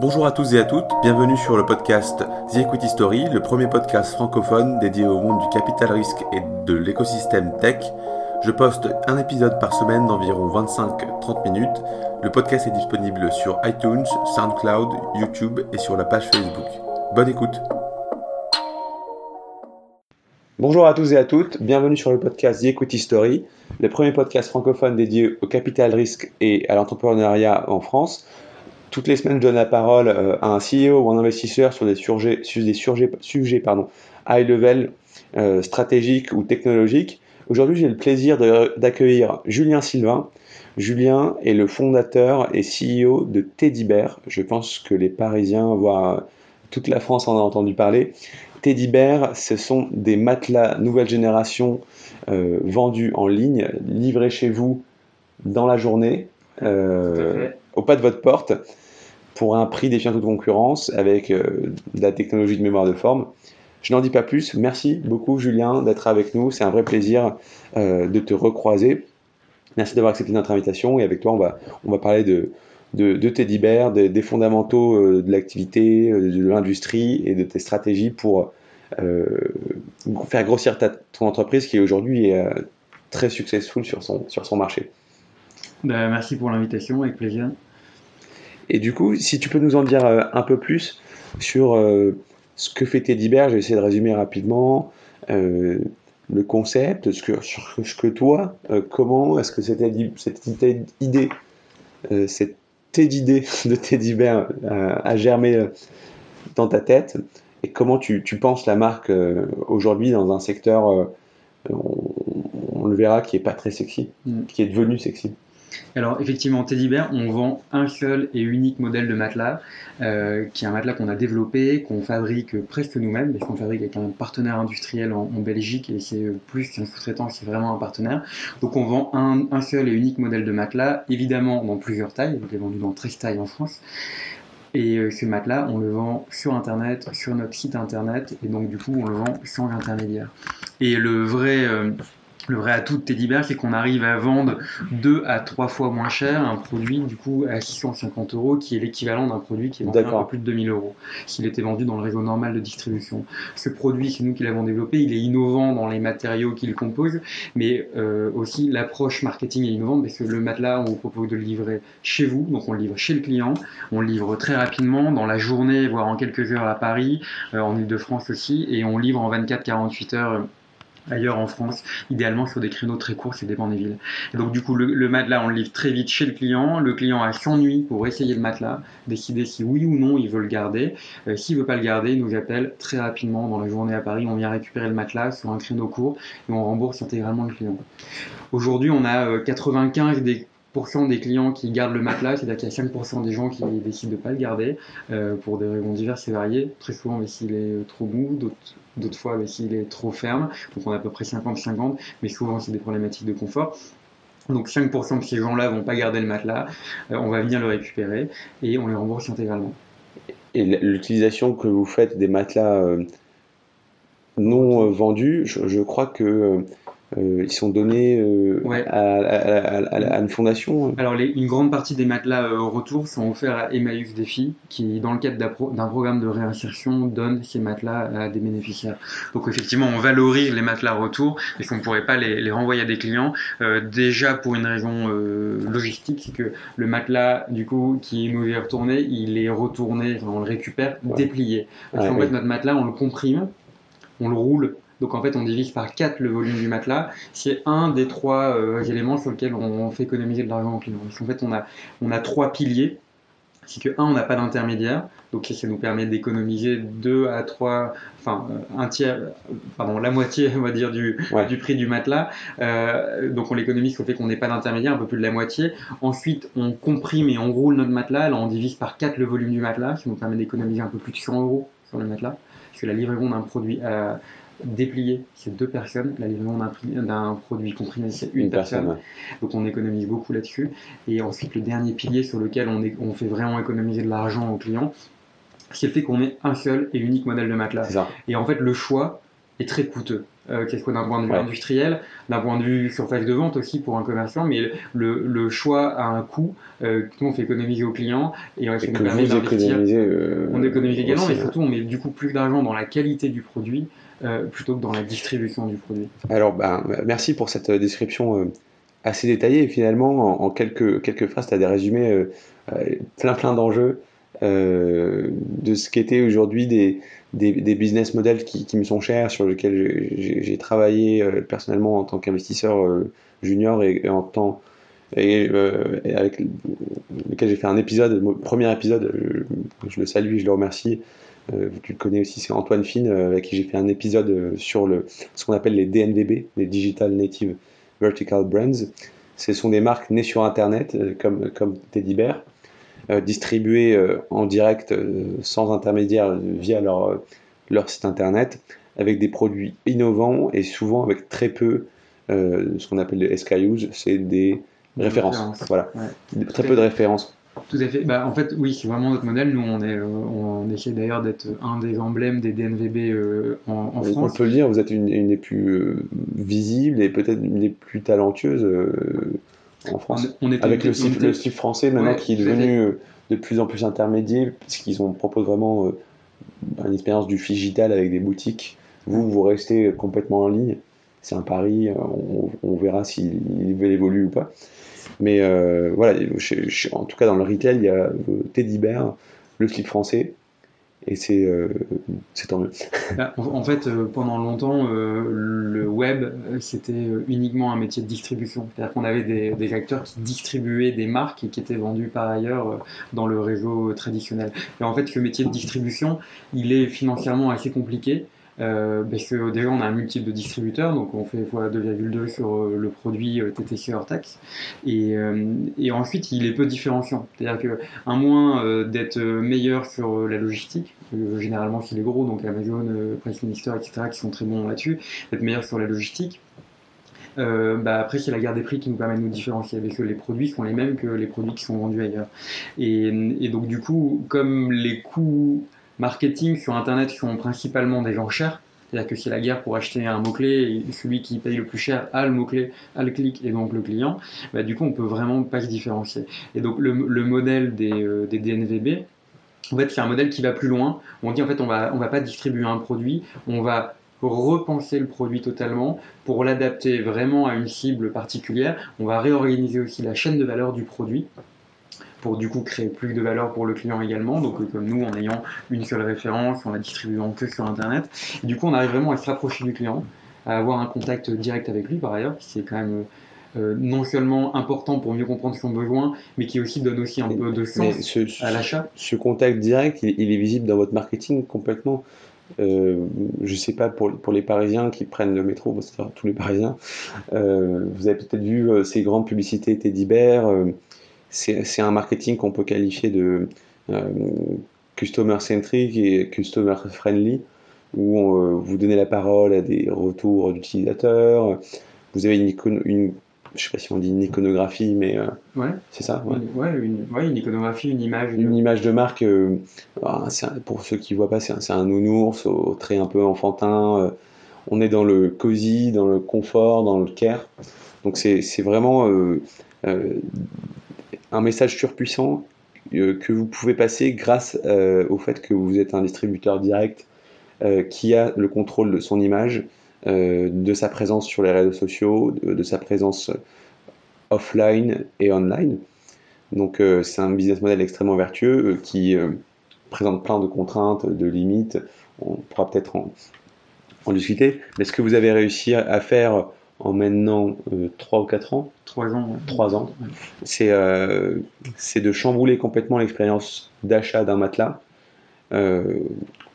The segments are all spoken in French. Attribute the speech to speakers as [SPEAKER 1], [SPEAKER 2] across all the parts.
[SPEAKER 1] Bonjour à tous et à toutes, bienvenue sur le podcast The Equity Story, le premier podcast francophone dédié au monde du capital risque et de l'écosystème tech. Je poste un épisode par semaine d'environ 25-30 minutes. Le podcast est disponible sur iTunes, SoundCloud, YouTube et sur la page Facebook. Bonne écoute Bonjour à tous et à toutes, bienvenue sur le podcast The Equity Story, le premier podcast francophone dédié au capital risque et à l'entrepreneuriat en France. Toutes les semaines, je donne la parole euh, à un CEO ou un investisseur sur des sujets, sur des sujets, sujets pardon, high level, euh, stratégiques ou technologiques. Aujourd'hui, j'ai le plaisir d'accueillir Julien Sylvain. Julien est le fondateur et CEO de Teddy Bear. Je pense que les Parisiens, voire toute la France en a entendu parler. Teddy Bear, ce sont des matelas nouvelle génération euh, vendus en ligne, livrés chez vous dans la journée, euh, au pas de votre porte, pour un prix défiant toute concurrence, avec euh, de la technologie de mémoire de forme. Je n'en dis pas plus. Merci beaucoup, Julien, d'être avec nous. C'est un vrai plaisir de te recroiser. Merci d'avoir accepté notre invitation. Et avec toi, on va, on va parler de, de, Bear, des, fondamentaux euh, de l'activité, euh, de l'industrie et de tes stratégies pour euh, faire grossir ton entreprise qui aujourd'hui est très successful sur son, sur son marché.
[SPEAKER 2] Bah, merci pour l'invitation, avec plaisir.
[SPEAKER 1] Et du coup, si tu peux nous en dire un peu plus sur ce que fait Teddy Bear, je vais essayer de résumer rapidement le concept, ce que, ce que toi, comment est-ce que cette, cette idée, cette d'idées de Teddy Bear a germé euh, dans ta tête et comment tu, penses la marque euh, aujourd'hui dans un secteur, euh, on, le verra, qui est pas très sexy, mm. qui est devenu sexy
[SPEAKER 2] alors effectivement, Teddy on vend un seul et unique modèle de matelas, euh, qui est un matelas qu'on a développé, qu'on fabrique presque nous-mêmes, parce qu'on fabrique avec un partenaire industriel en, Belgique, et c'est plus qu'un sous-traitant, c'est vraiment un partenaire. Donc on vend un, seul et unique modèle de matelas, évidemment dans plusieurs tailles, il est vendu dans 13 tailles en France. Et euh, ce matelas, on le vend sur Internet, sur notre site Internet, et donc du coup, on le vend sans intermédiaire. Et le vrai... Euh, le vrai atout de Teddy Bear, c'est qu'on arrive à vendre deux à trois fois moins cher un produit du coup à 650 euros, qui est l'équivalent d'un produit qui est vendu à plus de 2000 euros, s'il était vendu dans le réseau normal de distribution. Ce produit, c'est nous qui l'avons développé, il est innovant dans les matériaux qu'il compose, mais euh, aussi l'approche marketing est innovante parce que le matelas, on vous propose de le livrer chez vous, donc on le livre chez le client, on le livre très rapidement, dans la journée, voire en quelques heures à Paris, euh, en Ile-de-France aussi, et on livre en 24-48 heures ailleurs en France, idéalement sur des créneaux très courts, c'est dépend des villes. Donc du coup, le, matelas, on le livre très vite chez le client, le client a pour essayer le matelas, décider si oui ou non il veut le garder. Euh, S'il veut pas le garder, il nous appelle très rapidement dans la journée à Paris, on vient récupérer le matelas sur un créneau court et on rembourse intégralement le client. Aujourd'hui, on a euh, 95 des 5% des clients qui gardent le matelas, c'est-à-dire qu'il y a 5% des gens qui décident de ne pas le garder euh, pour des raisons diverses et variées. Très souvent, mais s'il est trop mou, d'autres d'autres fois s'il est trop ferme, donc on a à peu près 50-50, mais souvent c'est des problématiques de confort. Donc 5% de ces gens-là ne vont pas garder le matelas, euh, on va venir le récupérer et on les rembourse intégralement.
[SPEAKER 1] Et l'utilisation que vous faites des matelas euh, non vendus, je, crois que euh, ils sont donnés euh, à, une fondation.
[SPEAKER 2] Hein. Alors, une grande partie des matelas euh, retour sont offerts à Emmaüs Défi, qui, dans le cadre d'un programme de réinsertion, donne ces matelas à des bénéficiaires. Donc, effectivement, on valorise les matelas retour, mais qu'on ne pourrait pas les, renvoyer à des clients. déjà, pour une raison logistique, c'est que le matelas, du coup, qui nous est retourné, il est retourné, on le récupère déplié. Parce qu'en fait, notre matelas, on le comprime, on le roule donc en fait, on divise par 4 le volume du matelas. C'est un des trois euh, éléments sur lesquels on, fait économiser de l'argent en client. En fait, on a, on a trois piliers. C'est que, un, on n'a pas d'intermédiaire, donc ça nous permet d'économiser 2 à 3, enfin euh, un tiers, pardon, la moitié, on va dire, du, du prix du matelas. Euh, donc on l'économise le fait qu'on n'ait pas d'intermédiaire, un peu plus de la moitié. Ensuite, on comprime et on roule notre matelas, là on divise par 4 le volume du matelas, ce qui nous permet d'économiser un peu plus de 100 euros sur le matelas, parce que la livraison d'un produit à déplié, c'est deux personnes. La livraison d'un produit comprimé, c'est une, personne. Donc on économise beaucoup là-dessus. Et ensuite, le dernier pilier sur lequel on, on fait vraiment économiser de l'argent aux clients, c'est le fait qu'on ait un seul et unique modèle de matelas. Et en fait, le choix, est très coûteux. Euh, qu'est-ce qu'on d'un point de vue industriel, d'un point de vue surface de vente aussi pour un commerçant, mais le, le choix a un coût euh, on fait économiser aux clients et,
[SPEAKER 1] on permet d'investir.
[SPEAKER 2] Euh, on économise également, mais surtout on met du coup plus d'argent dans la qualité du produit plutôt que dans la distribution du produit.
[SPEAKER 1] Alors, ben, merci pour cette description assez détaillée. Et finalement, en, quelques, quelques phrases, tu as des résumés plein plein d'enjeux de ce qu'étaient aujourd'hui des des, business models qui, me sont chers, sur lesquels j'ai travaillé euh, personnellement en tant qu'investisseur euh, junior et, en temps et, euh, avec lequel j'ai fait un épisode, mon premier épisode, je, le salue, je le remercie. tu le connais aussi, c'est Antoine Finn, avec qui j'ai fait un épisode sur le, ce qu'on appelle les DNVB, les Digital Native Vertical Brands. Ce sont des marques nées sur Internet, comme, comme Teddy Bear, euh, distribués euh, en direct euh, sans intermédiaire via leur, leur site internet avec des produits innovants et souvent avec très peu ce qu'on appelle les SKUs, c'est des références. Voilà, très peu de références.
[SPEAKER 2] Tout à fait. Bah, en fait, oui, c'est vraiment notre modèle. Nous, on, est, on essaie d'ailleurs d'être un des emblèmes des DNVB en, France.
[SPEAKER 1] On peut le dire, vous êtes une, une des plus visibles et peut-être une des plus talentueuses en France. Avec le, style, français maintenant qui est devenu euh, de plus en plus intermédiaire, puisqu'ils ont proposent vraiment euh, une expérience du digital avec des boutiques. Vous, vous restez complètement en ligne. C'est un pari, euh, on, verra s'il évolue ou pas. Mais voilà, en tout cas dans le retail, il y a Teddy Bear, le slip français, et c'est euh, tant mieux.
[SPEAKER 2] Bah, en fait, euh, pendant longtemps, euh, le web, c'était uniquement un métier de distribution. C'est-à-dire qu'on avait des, des, acteurs qui distribuaient des marques et qui étaient vendus par ailleurs dans le réseau traditionnel. Et en fait, ce métier de distribution, il est financièrement assez compliqué. Euh, parce que déjà on a un multiple de distributeurs, donc on fait x2,2 sur euh, le produit euh, TTC hors taxe. Et, ensuite il est peu différenciant. C'est-à-dire que à moins d'être meilleur sur la logistique, généralement c'est les gros, donc Amazon, Price Minister, etc., qui sont très bons là-dessus, d'être meilleur sur la logistique. bah après, c'est la guerre des prix qui nous permet de nous différencier, parce que les produits sont les mêmes que les produits qui sont vendus ailleurs. Et, et donc, du coup, comme les coûts marketing sur Internet sont principalement des gens chers. C'est-à-dire que c'est la guerre pour acheter un mot-clé, celui qui paye le plus cher a le mot-clé, a le clic et donc le client, bah, du coup on peut vraiment pas se différencier. Et donc le, modèle des, euh, DNVB, en fait c'est un modèle qui va plus loin. On dit en fait on va, on va pas distribuer un produit, on va repenser le produit totalement pour l'adapter vraiment à une cible particulière. On va réorganiser aussi la chaîne de valeur du produit pour du coup créer plus de valeur pour le client également. Donc euh, comme nous, en ayant une seule référence, en la distribuant que sur Internet. du coup, on arrive vraiment à se rapprocher du client, à avoir un contact direct avec lui par ailleurs, c'est quand même euh, non seulement important pour mieux comprendre son besoin, mais qui aussi donne aussi un peu de sens à l'achat.
[SPEAKER 1] Ce contact direct, il, est visible dans votre marketing complètement. Euh, je sais pas pour, pour, les Parisiens qui prennent le métro, c'est tous les Parisiens. Euh, vous avez peut-être vu ces grandes publicités Teddy Bear c'est un marketing qu'on peut qualifier de euh, customer centric et customer friendly, où euh, vous donnez la parole à des retours d'utilisateurs. Vous avez une, une je sais pas si on dit une iconographie, mais euh,
[SPEAKER 2] ouais.
[SPEAKER 1] c'est ça.
[SPEAKER 2] Ouais. une, une, iconographie, une image.
[SPEAKER 1] Une image de marque. Ah, pour ceux qui voient pas, c'est un, un, nounours au trait un peu enfantin. on est dans le cosy, dans le confort, dans le care. Donc c'est vraiment un message surpuissant euh, que vous pouvez passer grâce euh, au fait que vous êtes un distributeur direct euh, qui a le contrôle de son image, de sa présence sur les réseaux sociaux, de, sa présence offline et online. Donc c'est un business model extrêmement vertueux qui présente plein de contraintes, de limites. On pourra peut-être en, en, discuter. Mais ce que vous avez réussi à faire en maintenant 3 ou 4 ans,
[SPEAKER 2] 3 ans.
[SPEAKER 1] 3 ans. Euh, c'est de chambouler complètement l'expérience d'achat d'un matelas. Euh,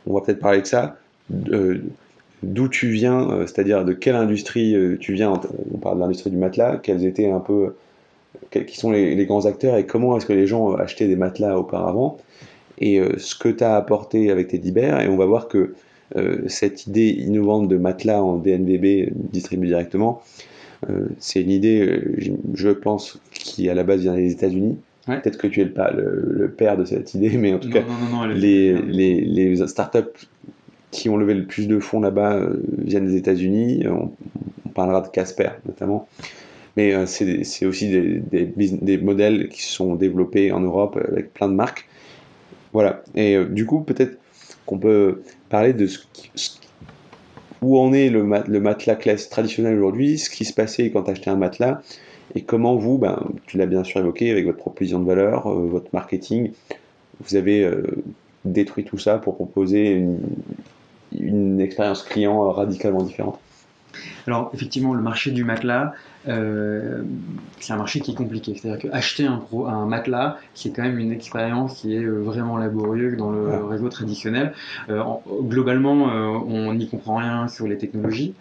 [SPEAKER 1] on va peut-être parler de ça. D'où tu viens, euh, c'est-à-dire de quelle industrie tu viens. On parle de l'industrie du matelas. Quels étaient un peu. Qui sont les, grands acteurs et comment est-ce que les gens achetaient des matelas auparavant. Et ce que tu as apporté avec tes Bear. Et on va voir que cette idée innovante de matelas en DNVB distribué directement, euh, c'est une idée, euh, je pense, qui à la base vient des États-Unis. Peut-être que tu es le, le, père de cette idée, mais en tout cas, les, les, les, startups qui ont levé le plus de fonds là-bas viennent des États-Unis. On, parlera de Casper notamment. Mais c'est aussi des, des, modèles qui sont développés en Europe avec plein de marques. Voilà. Et du coup, peut-être qu'on peut parler de ce, où en est le, le matelas classe traditionnel aujourd'hui, ce qui se passait quand tu achetais un matelas, et comment vous, ben, tu l'as bien sûr évoqué avec votre proposition de valeur, euh, votre marketing, vous avez euh, détruit tout ça pour proposer une expérience client radicalement différente.
[SPEAKER 2] Alors effectivement, le marché du matelas, euh, c'est un marché qui est compliqué. C'est-à-dire qu'acheter un, un matelas, c'est quand même une expérience qui est vraiment laborieuse dans le réseau traditionnel. globalement, on n'y comprend rien sur les technologies.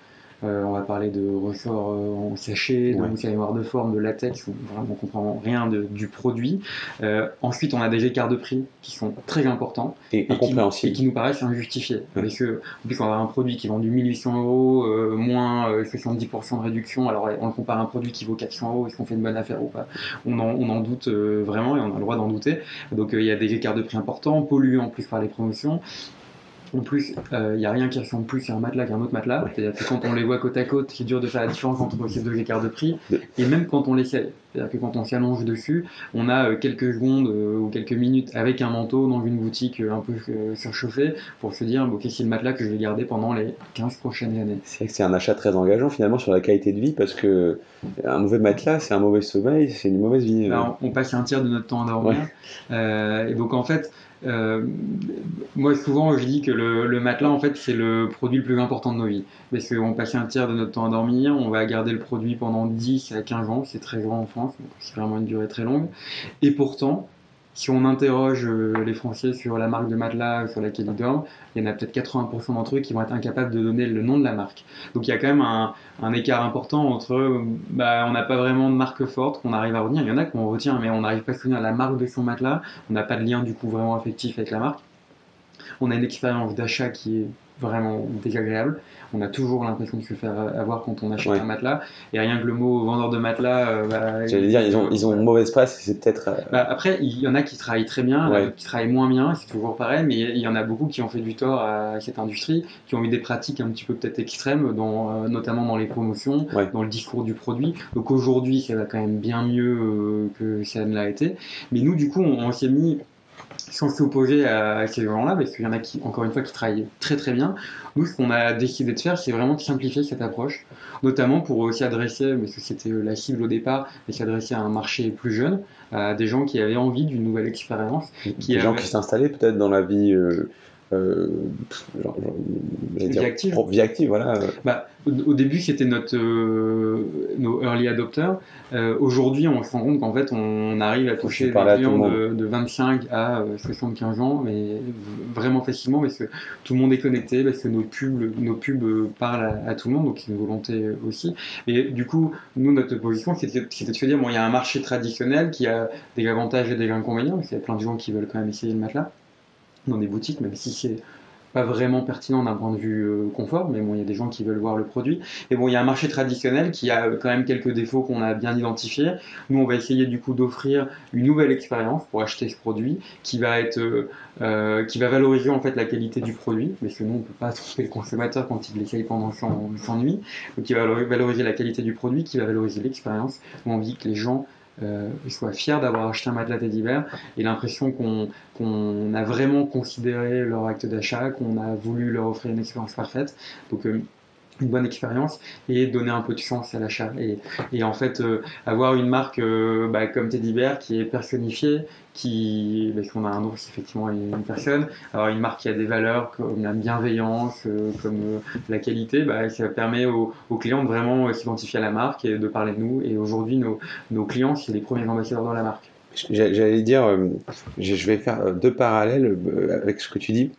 [SPEAKER 2] Euh, on va parler de ressorts euh, en sachet, de ouais. noir de forme, de latex, où vraiment on comprend rien du produit. Euh, ensuite, on a des écarts de prix qui sont très importants
[SPEAKER 1] et,
[SPEAKER 2] qui, nous paraissent injustifiés. Parce que, en plus, on avoir un produit qui vend du 1800 euros, moins 70% de réduction. Alors, on compare à un produit qui vaut 400 euros, est-ce qu'on fait une bonne affaire ou pas? On en, doute vraiment et on a le droit d'en douter. Donc, il y a des écarts de prix importants, pollués en plus par les promotions. En plus, il euh, n'y a rien qui ressemble plus à un matelas qu'un autre matelas. C'est-à-dire que quand on les voit côte à côte, c'est dur de faire la différence entre ces deux écarts de prix. Et même quand on l'essaie, c'est-à-dire que quand on s'allonge dessus, on a euh, quelques secondes euh, ou quelques minutes avec un manteau dans une boutique un peu surchauffée pour se dire, bon, ok, c'est le matelas que je vais garder pendant les 15 prochaines années.
[SPEAKER 1] C'est vrai que c'est un achat très engageant finalement sur la qualité de vie parce que un mauvais matelas, c'est un mauvais sommeil, c'est une mauvaise vie.
[SPEAKER 2] on passe un tiers de notre temps à dormir. et donc en fait, euh, moi, souvent, je dis que le, matelas, en fait, c'est le produit le plus important de nos vies. Parce qu'on passe un tiers de notre temps à dormir, on va garder le produit pendant 10 à 15 ans, c'est très grand en France, c'est vraiment une durée très longue. Et pourtant, si on interroge euh, les Français sur la marque de matelas sur laquelle ils dorment, il y en a peut-être 80% d'entre eux qui vont être incapables de donner le nom de la marque. Donc il y a quand même un, écart important entre, bah, on n'a pas vraiment de marque forte qu'on arrive à retenir. Il y en a qu'on retient, mais on n'arrive pas à souvenir la marque de son matelas. On n'a pas de lien du coup vraiment affectif avec la marque. On a une expérience d'achat qui est vraiment désagréable. On a toujours l'impression de se faire avoir quand on achète un matelas. Et rien que le mot vendeur de matelas. Euh,
[SPEAKER 1] bah, J'allais dire, ils ont, ils ont une mauvaise presse, c'est peut-être. Euh,
[SPEAKER 2] bah, après, il y en a qui travaillent très bien, qui travaillent moins bien, c'est toujours pareil, mais il y en a beaucoup qui ont fait du tort à cette industrie, qui ont eu des pratiques un petit peu peut-être extrêmes, dans, euh, notamment dans les promotions, dans le discours du produit. Donc aujourd'hui, ça va quand même bien mieux que ça ne l'a été. Mais nous, du coup, on s'est mis sans s'opposer à ces gens-là, parce qu'il y en a qui, encore une fois, qui travaillent très très bien. Nous, ce qu'on a décidé de faire, c'est vraiment de simplifier cette approche, notamment pour aussi adresser, parce que c'était la cible au départ, et s'adresser à un marché plus jeune, à des gens qui avaient envie d'une nouvelle expérience.
[SPEAKER 1] Qui des gens qui s'installaient peut-être dans la vie euh, euh,
[SPEAKER 2] vie, active.
[SPEAKER 1] vie active. voilà.
[SPEAKER 2] Bah, au, début, c'était notre euh, nos early adopters. Euh, aujourd'hui, on se rend compte qu'en fait, on arrive à toucher des clients de, 25 à 75 ans, mais vraiment facilement parce que tout le monde est connecté, parce que nos pubs, nos pubs parlent à, tout le monde, donc c'est une volonté aussi. Et du coup, nous, notre position, c'était de se dire bon, il y a un marché traditionnel qui a des avantages et des inconvénients, parce qu'il y a plein de gens qui veulent quand même essayer le matelas dans des boutiques, même si c'est pas vraiment pertinent d'un point de vue euh, confort, mais bon, il y a des gens qui veulent voir le produit. Et bon, il y a un marché traditionnel qui a quand même quelques défauts qu'on a bien identifiés. Nous, on va essayer du coup d'offrir une nouvelle expérience pour acheter ce produit qui va euh, euh, valoriser en fait la qualité du produit, parce que nous, on peut pas tromper le consommateur quand il l'essaye pendant son, nuit. Qui va valoriser la qualité du produit, qui va valoriser l'expérience. On dit que les gens euh, soient fiers d'avoir acheté un matelas teddy bear et l'impression qu'on a vraiment considéré leur acte d'achat, qu'on a voulu leur offrir une expérience parfaite. Donc euh, une bonne expérience et donner un peu de chance à l'achat. Et, en fait, euh, avoir une marque euh, bah, comme Teddy Bear qui est personnifiée, qui, parce qu'on a un ours effectivement une personne, avoir une marque qui a des valeurs comme la bienveillance, euh, comme la qualité, bah, ça permet aux, clients de vraiment s'identifier à la marque et de parler de nous. Et aujourd'hui, nos, nos clients, c'est les premiers ambassadeurs dans la marque.
[SPEAKER 1] J'allais dire, je vais faire deux parallèles avec ce que tu dis.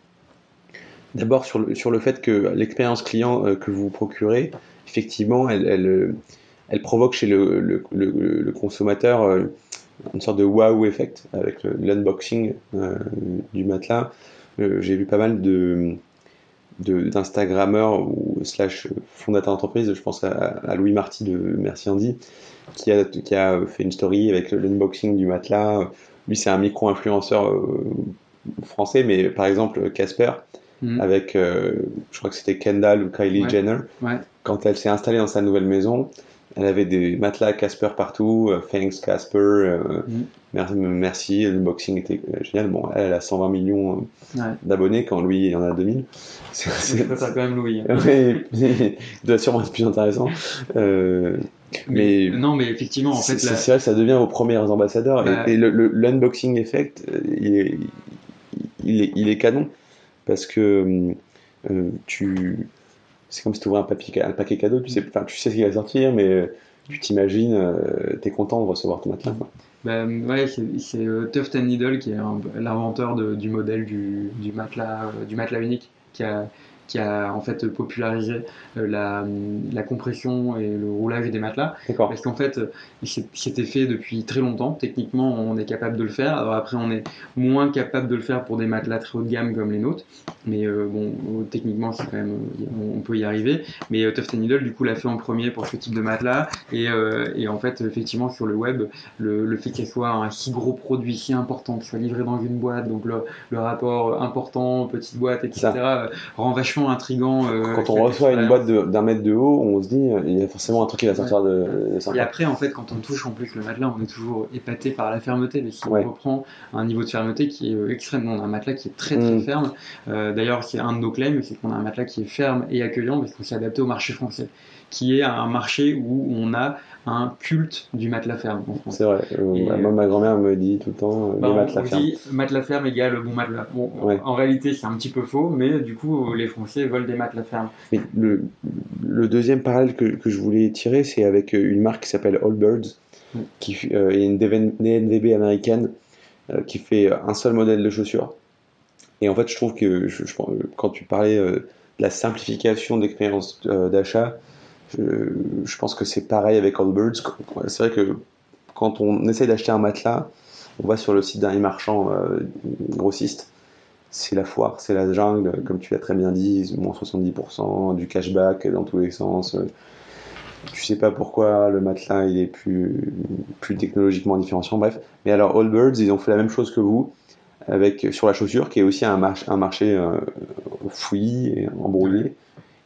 [SPEAKER 1] D'abord sur le, sur le fait que l'expérience client euh, que vous procurez, effectivement, elle, elle, euh, provoque chez le, le, consommateur euh, une sorte de wow effect avec l'unboxing du matelas. J'ai vu pas mal de d'instagrammeurs ou slash fondateurs d'entreprise, je pense à, Louis Marty de Merci Andy, qui a, qui a fait une story avec l'unboxing du matelas. Lui, c'est un micro-influenceur français, mais par exemple, Casper,
[SPEAKER 2] Mhm.
[SPEAKER 1] avec, euh, je crois que c'était Kendall ou Kylie
[SPEAKER 2] Ouais.
[SPEAKER 1] Jenner.
[SPEAKER 2] Ouais.
[SPEAKER 1] Quand elle s'est installée dans sa nouvelle maison, elle avait des matelas Casper partout. euh, thanks Casper. euh, mer- merci, l'unboxing était euh, génial. Bon, elle, elle a 120 millions
[SPEAKER 2] Ouais.
[SPEAKER 1] d'abonnés quand lui il en a 2000. C'est-
[SPEAKER 2] préfère quand même Louis.
[SPEAKER 1] Oui, il doit sûrement être plus intéressant. Mais
[SPEAKER 2] non, mais effectivement, en fait,
[SPEAKER 1] c'est
[SPEAKER 2] la-
[SPEAKER 1] vrai ça devient vos premiers ambassadeurs. Et-
[SPEAKER 2] Bah-
[SPEAKER 1] et le- le- l'unboxing effect, il est, il, est, il est canon. Parce que euh, tu. C'est comme si tu ouvrais un, paquet cadeau, tu sais, tu sais ce qui va sortir, mais euh, tu t'imagines, euh, t'es content de recevoir ton matelas.
[SPEAKER 2] Bah, ouais, c'est euh, Tuft and Needle qui est l'inventeur du modèle du, du matelas, euh, du matelas unique qui a, qui a en fait popularisé euh, la, la compression et le roulage des matelas. Parce qu'en fait, c'était fait depuis très longtemps. Techniquement, on est capable de le faire. Alors après, on est moins capable de le faire pour des matelas très haut de gamme comme les nôtres. Mais euh, bon, euh, techniquement, c'est quand même, on, peut y arriver. Mais euh, Tuft and Needle, du coup, l'a fait en premier pour ce type de matelas. Et, euh, et en fait, effectivement, sur le web, le, le fait qu'il soit un si gros produit, si important, qu'il soit livré dans une boîte, donc le, le rapport important, petite boîte, etc., rend vachement intrigant. euh,
[SPEAKER 1] Quand on reçoit une boîte d'un mètre de haut, on se dit, il y a forcément un truc qui va sortir de, de
[SPEAKER 2] Et après, en fait, quand on touche en plus le matelas, on est toujours épaté par la fermeté. Mais si
[SPEAKER 1] Ouais.
[SPEAKER 2] reprend un niveau de fermeté qui est euh, extrême, on a un matelas qui est très très
[SPEAKER 1] Mm.
[SPEAKER 2] ferme. Euh, D'ailleurs, c'est un de nos claims, c'est qu'on a un matelas qui est ferme et accueillant parce qu'on s'est adapté au marché français, qui est un marché où on a un culte du matelas ferme.
[SPEAKER 1] C'est vrai. Euh, moi, ma grand-mère me dit tout le temps, euh,
[SPEAKER 2] Bah,
[SPEAKER 1] les matelas
[SPEAKER 2] on
[SPEAKER 1] fermes.
[SPEAKER 2] dit matelas ferme égale bon matelas. Bon,
[SPEAKER 1] Ouais.
[SPEAKER 2] en réalité, c'est un petit peu faux, mais du coup, les Français des.
[SPEAKER 1] Mais le, le deuxième parallèle que, que je voulais tirer, c'est avec euh, une marque qui s'appelle Allbirds,
[SPEAKER 2] Mm.
[SPEAKER 1] qui euh, est une DNVB américaine euh, qui fait un seul modèle de chaussures. Et en fait, je trouve que je- je- quand tu parlais euh, de la simplification d'expérience d'achat, je, je pense que c'est pareil avec Allbirds. C'est vrai que quand on essaie d'acheter un matelas, on va sur le site d'un e-marchand grossiste c'est la foire, c'est la jungle, comme tu l'as très bien dit, moins 70%, du cashback dans tous les sens. euh, Tu sais pas pourquoi le matelas il est plus, plus technologiquement différenciant, bref. Mais alors Allbirds, ils ont fait la même chose que vous, avec, sur la chaussure, qui est aussi un, march- un marché euh, fouillis et embrouillé.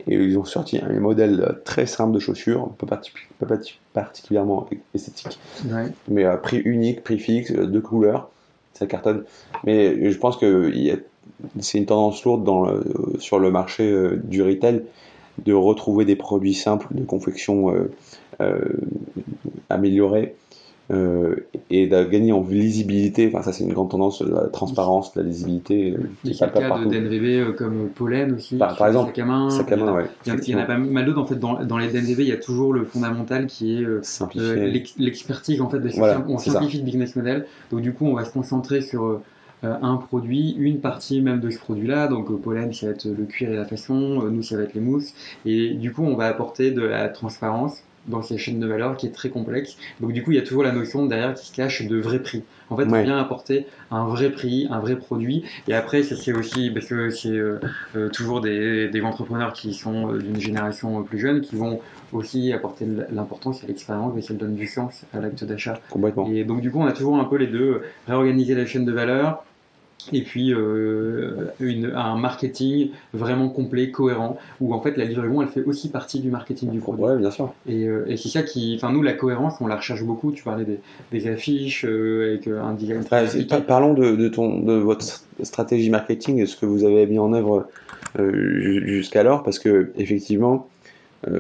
[SPEAKER 1] Et ils ont sorti un modèle très simple de chaussures, pas, partic- pas partic- particulièrement esthétique
[SPEAKER 2] Ouais.
[SPEAKER 1] mais à prix unique, prix fixe, euh, deux couleurs, ça cartonne. Mais je pense que il y a- c'est une tendance lourde dans sur le marché euh, du retail de retrouver des produits simples de confection euh, euh, améliorés euh, et de gagner en lisibilité. Enfin, ça, c'est une grande tendance, la transparence, la lisibilité.
[SPEAKER 2] Il y a le cas. DNVB comme Pollen aussi.
[SPEAKER 1] Par- exemple,
[SPEAKER 2] sacs à main.
[SPEAKER 1] Sac à
[SPEAKER 2] Il y en a- pas mal d'autres en fait dans, les DNVB, il y a toujours le fondamental qui est l'expertise en fait. on simplifie le business model, donc du coup on va se concentrer sur un produit, une partie même de ce produit-là. Donc euh, pollen ça va être le cuir et la façon, euh, nous ça va être les mousses, et du coup on va apporter de la transparence dans ces chaînes de valeur qui est très complexe. Donc du coup il y a toujours la notion derrière qui se cache de vrai prix. En fait,
[SPEAKER 1] Ouais.
[SPEAKER 2] on vient apporter un vrai prix, un vrai produit. Et après, c'est aussi parce que c'est euh, euh, toujours des, des entrepreneurs qui sont euh, d'une génération euh, plus jeune qui vont aussi apporter l'importance à l'expérience et ça donne du sens à l'acte d'achat.
[SPEAKER 1] Complètement.
[SPEAKER 2] Et donc, du coup, on a toujours un peu les deux euh, réorganiser la chaîne de valeur et puis euh, une, un marketing vraiment complet, cohérent, où en fait la livraison elle fait aussi partie du marketing du produit.
[SPEAKER 1] Ouais, bien sûr.
[SPEAKER 2] Et, euh, et c'est ça qui. Enfin, nous, la cohérence, on la recherche beaucoup. Tu parlais des, des affiches euh, avec euh, un design
[SPEAKER 1] Ouais, parlons de, de, ton, de votre stratégie marketing et ce que vous avez mis en œuvre euh, ju- jusqu'alors, parce que effectivement, tu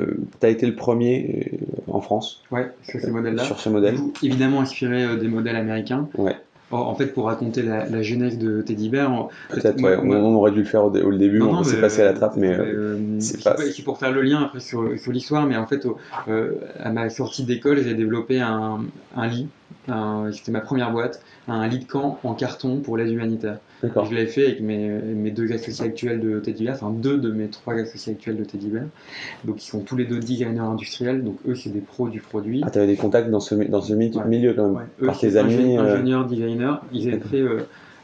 [SPEAKER 1] as été le premier euh, en France
[SPEAKER 2] Ouais, sur ces modèles-là.
[SPEAKER 1] sur ce modèle.
[SPEAKER 2] Coup, évidemment inspiré euh, des modèles américains.
[SPEAKER 1] Ouais.
[SPEAKER 2] En fait, pour raconter la, la genèse de Teddy Bear,
[SPEAKER 1] Peut-être, ouais, on, aurait dû le faire au, dé- au début,
[SPEAKER 2] Non,
[SPEAKER 1] on s'est passé à la trappe, mais euh,
[SPEAKER 2] euh,
[SPEAKER 1] c'est pas-
[SPEAKER 2] c'est pour faire le lien après sur, sur l'histoire, mais en fait, au- euh, à ma sortie d'école, j'ai développé un, un lit. C'était ma première boîte, un lit de camp en carton pour l'aide humanitaire. Je l'avais fait avec mes, mes deux associés actuels de Teddy Bear, enfin deux de mes trois associés actuels de Teddy Bear. Donc ils sont tous les deux designers industriels, donc eux c'est des pros du produit.
[SPEAKER 1] Ah, tu avais des contacts dans ce, mi- dans ce mi-
[SPEAKER 2] Ouais.
[SPEAKER 1] milieu quand même,
[SPEAKER 2] Ouais. Eux,
[SPEAKER 1] par tes amis.
[SPEAKER 2] ingé-
[SPEAKER 1] euh,
[SPEAKER 2] ingénieurs, designers, ils avaient fait euh,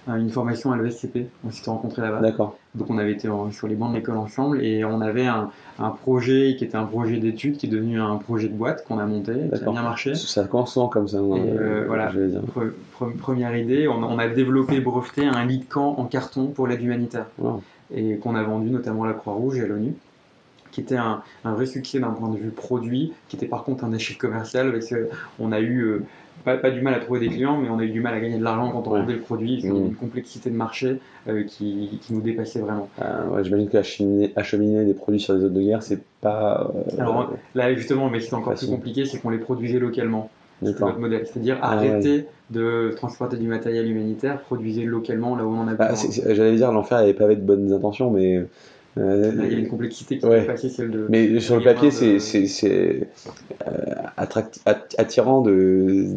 [SPEAKER 2] une formation à l'ESCP, on s'était rencontrés là-bas.
[SPEAKER 1] D'accord.
[SPEAKER 2] Donc on avait été en- sur les bancs de l'école ensemble et on avait un, un projet qui était un projet d'études qui est devenu un projet de boîte qu'on a monté, qui a bien marché.
[SPEAKER 1] Ça commence comme ça. hein,
[SPEAKER 2] euh, voilà.
[SPEAKER 1] Je vais dire.
[SPEAKER 2] Pre- pre- première idée, on, on a développé, breveté un lit de camp en carton pour l'aide humanitaire.
[SPEAKER 1] Wow.
[SPEAKER 2] et qu'on a vendu notamment à la Croix-Rouge et à l'ONU qui était un, vrai succès d'un point de vue produit, qui était par contre un échec commercial parce qu'on a eu euh, pas, du mal à trouver des clients, mais on a eu du mal à gagner de l'argent quand on vendait le produit. C'était mmh. une complexité de marché euh, qui, nous dépassait vraiment.
[SPEAKER 1] Euh, J'imagine qu'acheminer des produits sur des zones de guerre, c'est pas.
[SPEAKER 2] Alors là, justement, mais c'est encore plus compliqué, c'est qu'on les produisait localement. C'est notre modèle, c'est-à-dire ah arrêter de transporter du matériel humanitaire, produisez localement là où on en a
[SPEAKER 1] bah, besoin. J'allais dire, l'enfer n'avait pas de bonnes intentions, mais
[SPEAKER 2] euh, il y a une complexité qui ouais. celle de.
[SPEAKER 1] Mais sur le papier, c'est euh, attirant de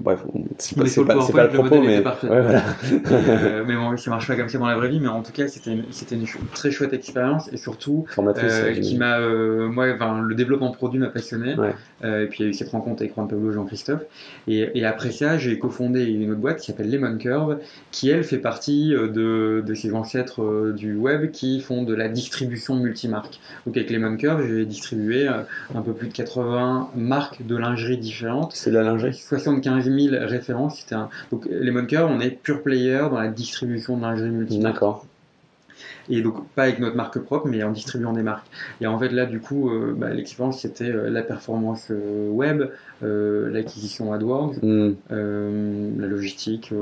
[SPEAKER 1] Bref, c'est pas, pas, pas, le propos, mais. voilà.
[SPEAKER 2] euh, mais bon, ça marche pas comme ça dans la vraie vie, mais en tout cas, c'était une, une très chouette expérience et surtout, euh, qui m'a. Euh, moi, enfin, le développement produit m'a passionné. Et puis, il y a eu cette rencontre avec Juan Pablo Jean-Christophe. Et, et, après ça, j'ai cofondé une autre boîte qui s'appelle Lemon Curve, qui elle fait partie de, de ces ancêtres du web qui font de la distribution multimarque. Donc, avec Lemon Curve, j'ai distribué un peu plus de 80 marques de lingerie différentes.
[SPEAKER 1] C'est de la lingerie?
[SPEAKER 2] 75 000 références. C'était un... Donc, Lemon Curve, on est pure player dans la distribution de lingerie multimarque. D'accord. Et donc, pas avec notre marque propre, mais en distribuant des marques. Et en fait, là, du coup, euh, bah, l'expérience, c'était euh, la performance euh, web, l'acquisition AdWords, hmm. la logistique.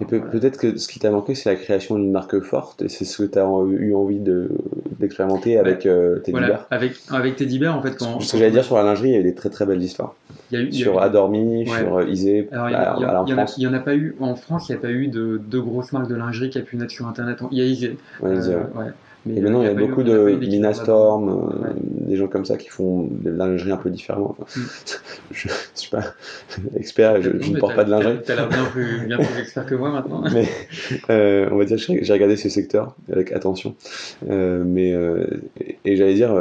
[SPEAKER 1] et peut-être que ce qui t'a manqué, c'est la création d'une marque forte, et c'est ce que tu as eu envie d'expérimenter avec Teddy
[SPEAKER 2] voilà. Avec, avec Teddy Bear, en fait, quand.
[SPEAKER 1] Ce que j'allais dire sur la lingerie, il y a des très très belles histoires sur Adormi, sur Isée.
[SPEAKER 2] il n'y en, a pas eu en France, il n'y a pas eu de, de grosses marques de lingerie qui a pu naître sur Internet. Il y a Isée.
[SPEAKER 1] Euh, mais et maintenant, il y a, beaucoup de Minastorm, euh, des gens comme ça qui font de la lingerie un peu différemment. Mm. je ne suis pas expert, je, ne porte pas de lingerie.
[SPEAKER 2] Tu as l'air bien plus, bien plus expert que moi maintenant.
[SPEAKER 1] mais euh, on va dire que j'ai regardé ce secteur avec attention. mais, et j'allais dire,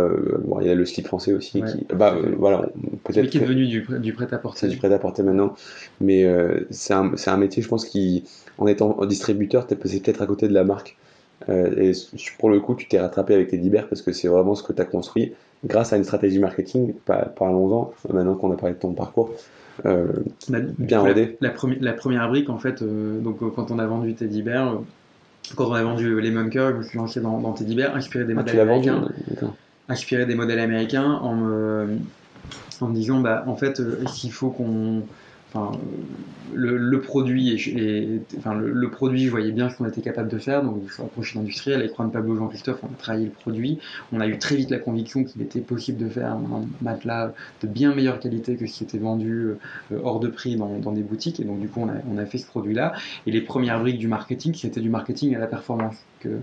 [SPEAKER 1] bon, il y a le slip français aussi. Qui, bah, voilà,
[SPEAKER 2] peut-être. qui est devenu du, du prêt-à-porter.
[SPEAKER 1] C'est du prêt-à-porter maintenant. Mais c'est un, un, métier, je pense, qui, en étant distributeur, tu es peut-être à côté de la marque. Euh, et pour le coup, tu t'es rattrapé avec les Libères parce que c'est vraiment ce que tu as construit grâce à une stratégie marketing, parlons-en, maintenant qu'on a parlé de ton parcours. Euh, bien rodé.
[SPEAKER 2] La, la, première brique, en fait, euh, donc quand on a vendu Teddy Bear, quand on a vendu les Curve, je me suis lancé dans, dans Teddy Bear, inspiré des ah, modèles américains. inspiré des modèles américains en me, en me disant, bah, en fait, s'il faut qu'on le, produit, et, je voyais bien ce qu'on était capable de faire, donc je suis approché d'industriel, avec Juan Pablo Jean-Christophe, on a travaillé le produit, on a eu très vite la conviction qu'il était possible de faire un matelas de bien meilleure qualité que ce qui était vendu euh, hors de prix dans, des boutiques, et donc du coup on a, on a fait ce produit-là, et les premières briques du marketing, c'était du marketing à la performance, que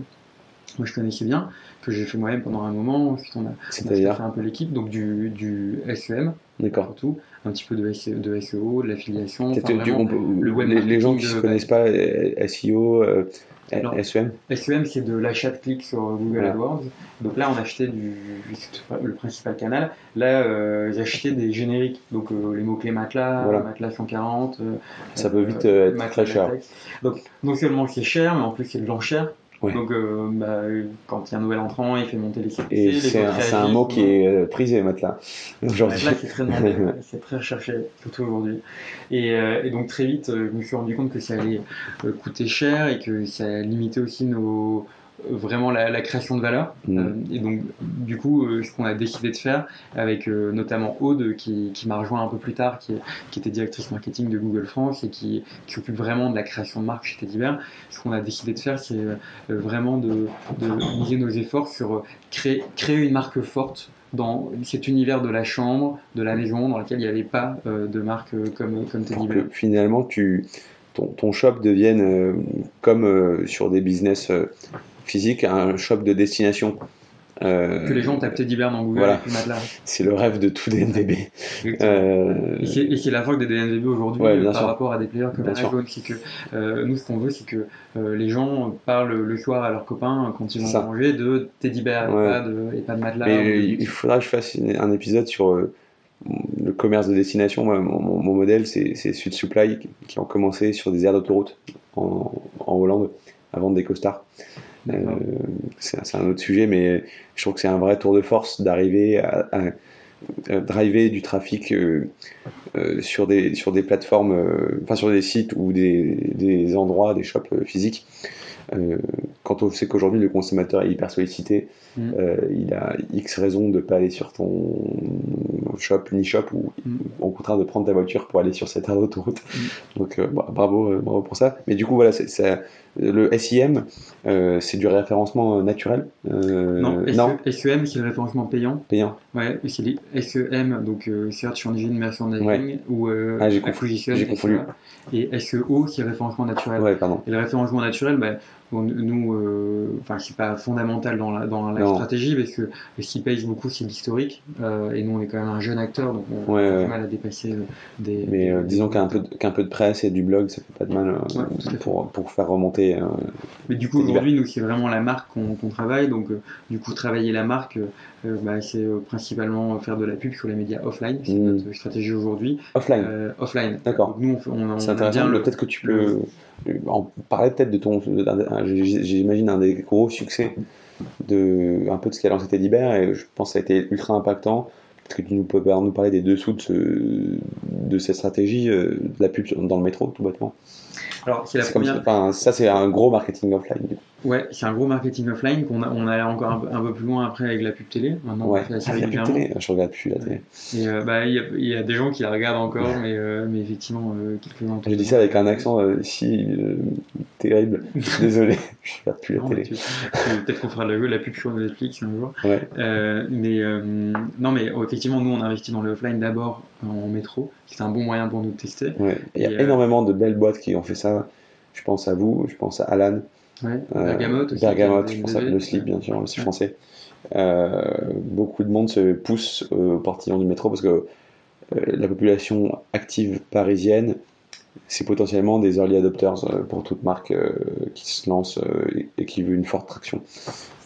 [SPEAKER 2] moi je connaissais bien, que j'ai fait moi-même pendant un moment, ensuite on a, fait un peu l'équipe, donc du, du SEM,
[SPEAKER 1] D'accord.
[SPEAKER 2] Tout, un petit peu de, SEO, de, SEO, de l'affiliation.
[SPEAKER 1] les, les, gens qui ne se connaissent pas euh, SEO, euh, SEM
[SPEAKER 2] SEM, c'est de l'achat de clics sur Google AdWords. Donc là, on achetait du, le principal canal. Là, euh, j'achetais des génériques, donc euh, les mots-clés matelas, matelas 140.
[SPEAKER 1] Ça peut vite être très cher.
[SPEAKER 2] Donc, non seulement c'est cher, mais en plus c'est de l'enchère. Donc, euh, bah, quand il y a un nouvel entrant, il fait monter les CPC.
[SPEAKER 1] Et c'est un, mot qui est euh, prisé, matelas.
[SPEAKER 2] Aujourd'hui. Matelas, c'est très demandé, c'est très recherché, surtout aujourd'hui. Et, euh, et, donc, très vite, je me suis rendu compte que ça allait coûter cher et que ça limitait aussi nos, vraiment la, création de valeur. Mm. Euh, et donc, du coup, euh, ce qu'on a décidé de faire avec euh, notamment Aude, qui, qui m'a rejoint un peu plus tard, qui, qui, était directrice marketing de Google France et qui, qui s'occupe vraiment de la création de marque chez Teddybear, ce qu'on a décidé de faire, c'est vraiment de, de, miser nos efforts sur créer, créer une marque forte dans cet univers de la chambre, de la maison, dans lequel il n'y avait pas de marque comme, comme Teddy Bear.
[SPEAKER 1] Finalement, tu, ton, ton shop devienne comme sur des business physique un shop de destination.
[SPEAKER 2] Euh, que les gens tapent Teddy Bear dans Google voilà.
[SPEAKER 1] C'est le rêve de tout DNVB.
[SPEAKER 2] Euh... Et c'est la force des DNVB aujourd'hui par rapport à des players comme Amazon. Que euh, nous, ce qu'on veut, c'est que euh, les gens parlent le soir à leurs copains quand ils vont manger de Teddy Bear et, pas de, et, pas de, matelas.
[SPEAKER 1] il faudra que je fasse un épisode sur le commerce de destination. mon, modèle, c'est Sud Supply qui ont commencé sur des aires d'autoroute en, en Hollande à vendre des costards. Euh, c'est un autre sujet, mais je trouve que c'est un vrai tour de force d'arriver à, driver du trafic euh, euh, sur, des, sur des plateformes, enfin sur des sites ou des, des endroits, des shops physiques quand on sait qu'aujourd'hui le consommateur est hyper sollicité,
[SPEAKER 2] Mm.
[SPEAKER 1] euh, il a X raisons de ne pas aller sur ton shop, shop ou
[SPEAKER 2] Mm.
[SPEAKER 1] au contraire de prendre ta voiture pour aller sur cette autoroute.
[SPEAKER 2] Mm.
[SPEAKER 1] Donc euh, bah, bravo, euh, bravo pour ça. Mais du coup, voilà, c'est, le SIM, euh, c'est du référencement euh, naturel. Euh,
[SPEAKER 2] non,
[SPEAKER 1] non,
[SPEAKER 2] c'est le référencement payant.
[SPEAKER 1] payant.
[SPEAKER 2] Ouais, c'est les SEM, donc euh, Search Engine Merchandising, ou euh,
[SPEAKER 1] Ah, j'ai confondu.
[SPEAKER 2] Et SEO, c'est le référencement naturel.
[SPEAKER 1] Ouais, pardon.
[SPEAKER 2] Et le référencement naturel, bah, bon, nous, euh, enfin, c'est pas fondamental dans la, dans la
[SPEAKER 1] Non.
[SPEAKER 2] stratégie parce que ce qui pèse beaucoup, c'est l'historique. euh, et nous, on est quand même un jeune acteur, donc on
[SPEAKER 1] Ouais,
[SPEAKER 2] a
[SPEAKER 1] ouais.
[SPEAKER 2] du mal à dépasser euh, des.
[SPEAKER 1] Mais euh,
[SPEAKER 2] des-
[SPEAKER 1] disons qu'un peu, de, qu'un peu de presse et du blog, ça fait pas de mal euh,
[SPEAKER 2] Ouais,
[SPEAKER 1] pour, pour faire remonter. euh,
[SPEAKER 2] Mais du coup, aujourd'hui, nous, c'est vraiment la marque qu'on travaille. Donc, euh, du coup, travailler la marque, euh, euh, bah, c'est euh, principalement faire de la pub sur les médias offline. C'est
[SPEAKER 1] Mm.
[SPEAKER 2] notre stratégie aujourd'hui.
[SPEAKER 1] offline.
[SPEAKER 2] Euh, offline.
[SPEAKER 1] D'accord.
[SPEAKER 2] Nous, on,
[SPEAKER 1] C'est intéressant.
[SPEAKER 2] le.
[SPEAKER 1] Peut-être que tu peux euh, en parler peut-être de ton. J'imagine un des gros succès de un peu de ce qu'a lancé Teddybear et je pense que ça a été ultra impactant. Peut-être que tu nous peux nous parler des dessous de, ce- de cette stratégie euh, de la pub dans le métro, tout bêtement.
[SPEAKER 2] Alors, c'est la
[SPEAKER 1] comme ça, enfin, ça, c'est un gros marketing offline. du coup.
[SPEAKER 2] Ouais, c'est un gros marketing offline qu'on a, on allait encore un peu, un peu plus loin après avec la pub télé. Maintenant,
[SPEAKER 1] Ouais.
[SPEAKER 2] on fait assez
[SPEAKER 1] Ah, télé. Je regarde plus la télé.
[SPEAKER 2] Et euh, bah, il y, a- il y a des gens qui la regardent encore, mais, euh, mais effectivement, euh, quelques-uns.
[SPEAKER 1] Je dis ça avec un accent euh, si euh, terrible. Désolé, je regarde plus la
[SPEAKER 2] Non,
[SPEAKER 1] télé.
[SPEAKER 2] tu- tu- Peut-être qu'on fera la, la pub sur Netflix un jour.
[SPEAKER 1] Ouais.
[SPEAKER 2] Mais non, mais oh, effectivement, nous on investit dans le offline d'abord en métro. C'est un bon moyen pour nous de tester.
[SPEAKER 1] Ouais. Il y a
[SPEAKER 2] Et, euh,
[SPEAKER 1] énormément de belles boîtes qui ont fait ça. Je pense à vous, je pense à Alan.
[SPEAKER 2] Ouais.
[SPEAKER 1] Euh,
[SPEAKER 2] Bergamote aussi.
[SPEAKER 1] Bergamote, je pense à le slip, bien sûr, le slip français. Euh, beaucoup de monde se pousse au portillon du métro parce que la population active parisienne, c'est potentiellement des early adopters pour toute marque qui se lance et- et qui veut une forte traction.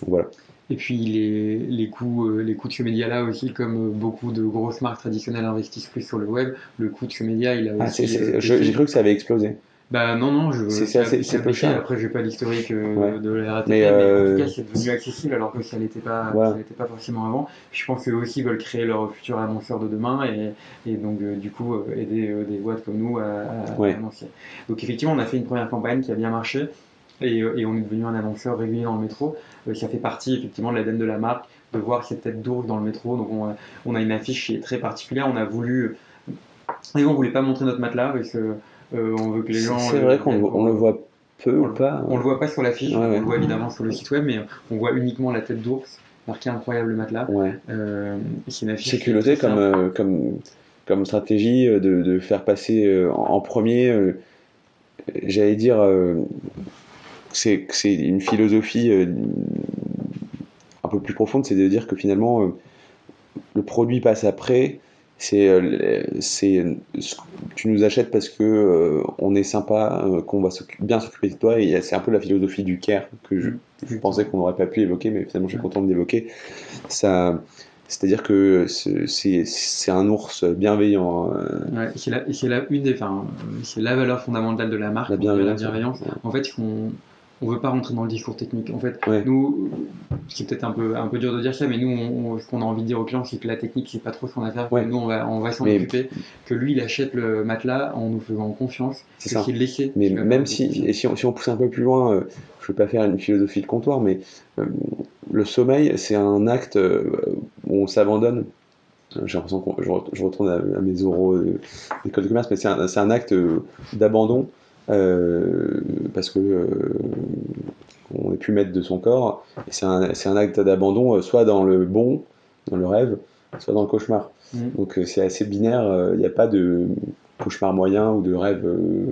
[SPEAKER 1] Donc voilà.
[SPEAKER 2] Et puis les, les coûts, euh, les coûts de ce média-là aussi, comme euh, beaucoup de grosses marques traditionnelles investissent plus sur le web, le coût de ce média, il a
[SPEAKER 1] Ah,
[SPEAKER 2] aussi. euh,
[SPEAKER 1] j'ai cru que ça avait explosé.
[SPEAKER 2] Bah non, non, je.
[SPEAKER 1] C'est- peu cher.
[SPEAKER 2] Après, j'ai pas l'historique euh,
[SPEAKER 1] Ouais.
[SPEAKER 2] de la RATP,
[SPEAKER 1] Mais,
[SPEAKER 2] mais, en tout cas, c'est devenu accessible alors que ça l'était pas, ça pas forcément avant. Je pense qu'eux aussi veulent créer leur futur annonceur de demain et, et donc, euh, du coup, aider des boîtes comme nous à, à-
[SPEAKER 1] Ouais.
[SPEAKER 2] à annoncer. Donc, effectivement, on a fait une première campagne qui a bien marché et, euh, et on est devenu un annonceur régulier dans le métro. Euh, ça fait partie, effectivement, de l'ADN de la marque de voir cette tête d'ours dans le métro. Donc, on a, on a une affiche qui est très particulière. On a voulu. Et on voulait pas montrer notre matelas parce que. euh, on veut que les gens.
[SPEAKER 1] C'est vrai qu'on le- on le voit peu
[SPEAKER 2] On
[SPEAKER 1] ou
[SPEAKER 2] le-
[SPEAKER 1] pas.
[SPEAKER 2] on le voit pas sur l'affiche,
[SPEAKER 1] Ouais,
[SPEAKER 2] on
[SPEAKER 1] ouais.
[SPEAKER 2] le voit évidemment sur le site web, mais on voit uniquement la tête d'ours marqué incroyable matelas.
[SPEAKER 1] Ouais.
[SPEAKER 2] Euh, c'est une affiche.
[SPEAKER 1] C'est culotté comme, euh, comme, comme stratégie euh, de, de faire passer euh, en, en premier, euh, j'allais dire, euh, c'est une philosophie euh, un peu plus profonde, c'est de dire que finalement, euh, le produit passe après. C'est, euh, tu nous achètes parce que on est sympa, qu'on va bien s'occuper de toi, et c'est un peu la philosophie du care que je, je pensais qu'on n'aurait pas pu évoquer, mais finalement je suis content de l'évoquer. Ça, c'est-à-dire que ce- c'est un ours bienveillant.
[SPEAKER 2] Ouais, c'est la, la une des, enfin, c'est la valeur fondamentale de la marque,
[SPEAKER 1] La bienveillance.
[SPEAKER 2] la bienveillance.
[SPEAKER 1] ouais.
[SPEAKER 2] En fait, on, on veut pas rentrer dans le discours technique. En fait,
[SPEAKER 1] Ouais.
[SPEAKER 2] nous, c'est peut-être un peu, un peu dur de dire ça, mais nous, on- on- ce qu'on a envie de dire aux clients, c'est que la technique, c'est pas trop son affaire. que
[SPEAKER 1] Ouais.
[SPEAKER 2] Nous, on va, on va s'en
[SPEAKER 1] Mais-
[SPEAKER 2] occuper. Que lui, il achète le matelas en nous faisant confiance.
[SPEAKER 1] C'est
[SPEAKER 2] que
[SPEAKER 1] ça.
[SPEAKER 2] le laisser.
[SPEAKER 1] Mais même si, et si on, si on pousse un peu plus loin, euh, je ne veux pas faire une philosophie de comptoir, mais euh, le sommeil, c'est un acte euh, où on s'abandonne. J'ai l'impression que je, re- je retourne à, mes oraux euh, d'école de commerce, mais c'est un, c'est un acte d'abandon parce que euh, on n'est plus maître de son corps. Et c'est un, acte d'abandon, euh, soit dans le bon, dans le rêve, soit dans le cauchemar.
[SPEAKER 2] Mhm.
[SPEAKER 1] Donc euh, c'est assez binaire. euh, Il n'y a pas de cauchemar moyen ou de rêve euh,